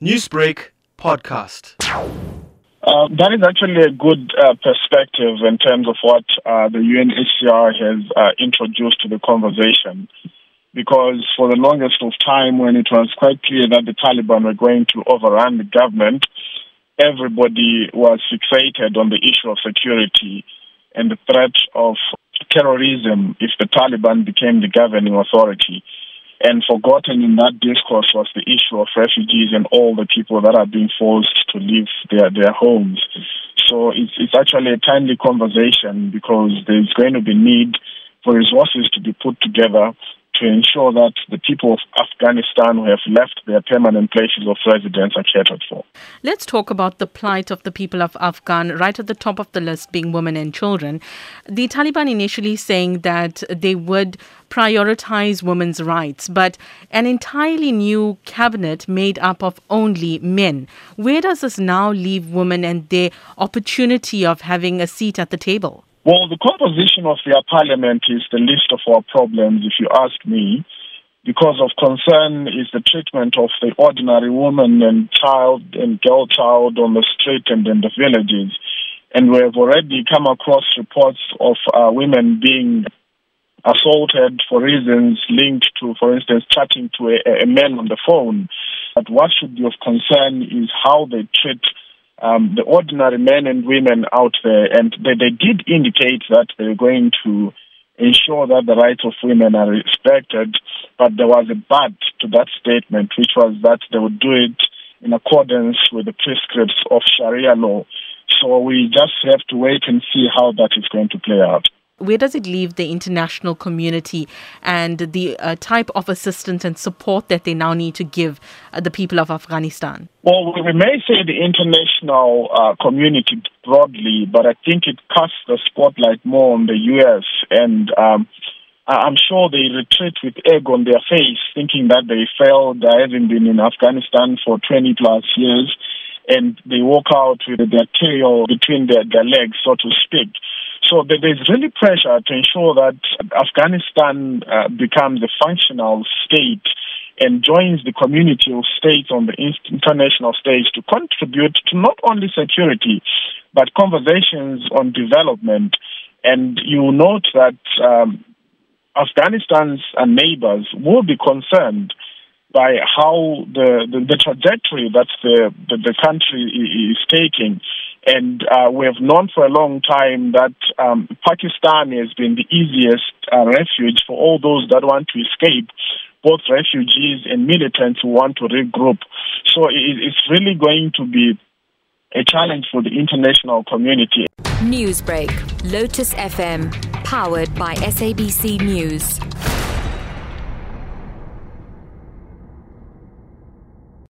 Newsbreak podcast. Uh, that is actually a good uh, perspective in terms of what uh, the UNHCR has uh, introduced to the conversation. Because for the longest of time, when it was quite clear that the Taliban were going to overrun the government, everybody was fixated on the issue of security and the threat of terrorism if the Taliban became the governing authority. And forgotten in that discourse was the issue of refugees and all the people that are being forced to leave their, their homes. So it's, it's actually a timely conversation because there's going to be need for resources to be put together to ensure that the people of Afghanistan who have left their permanent places of residence are catered for. Let's talk about the plight of the people of Afghan, right at the top of the list being women and children. The Taliban initially saying that they would prioritize women's rights, but an entirely new cabinet made up of only men. Where does this now leave women and their opportunity of having a seat at the table? Well, the composition of their parliament is the least of our problems, if you ask me, because of concern is the treatment of the ordinary woman and child and girl child on the street and in the villages. And we have already come across reports of uh, women being assaulted for reasons linked to, for instance, chatting to a, a man on the phone. But what should be of concern is how they treat um, the ordinary men and women out there, and they, they did indicate that they were going to ensure that the rights of women are respected, but there was a but to that statement, which was that they would do it in accordance with the prescripts of Sharia law. So we just have to wait and see how that is going to play out where does it leave the international community and the uh, type of assistance and support that they now need to give uh, the people of Afghanistan? Well, we may say the international uh, community broadly, but I think it casts the spotlight more on the U.S. and um, I'm sure they retreat with egg on their face, thinking that they failed, having been in Afghanistan for 20 plus years, and they walk out with their tail between their, their legs, so to speak. So there's really pressure to ensure that Afghanistan uh, becomes a functional state and joins the community of states on the international stage to contribute to not only security, but conversations on development. And you note that um, Afghanistan's neighbors will be concerned by how the, the, the trajectory that the, the, the country is taking and uh, we have known for a long time that um, Pakistan has been the easiest uh, refuge for all those that want to escape, both refugees and militants who want to regroup. So it, it's really going to be a challenge for the international community. Newsbreak, Lotus FM, powered by SABC News.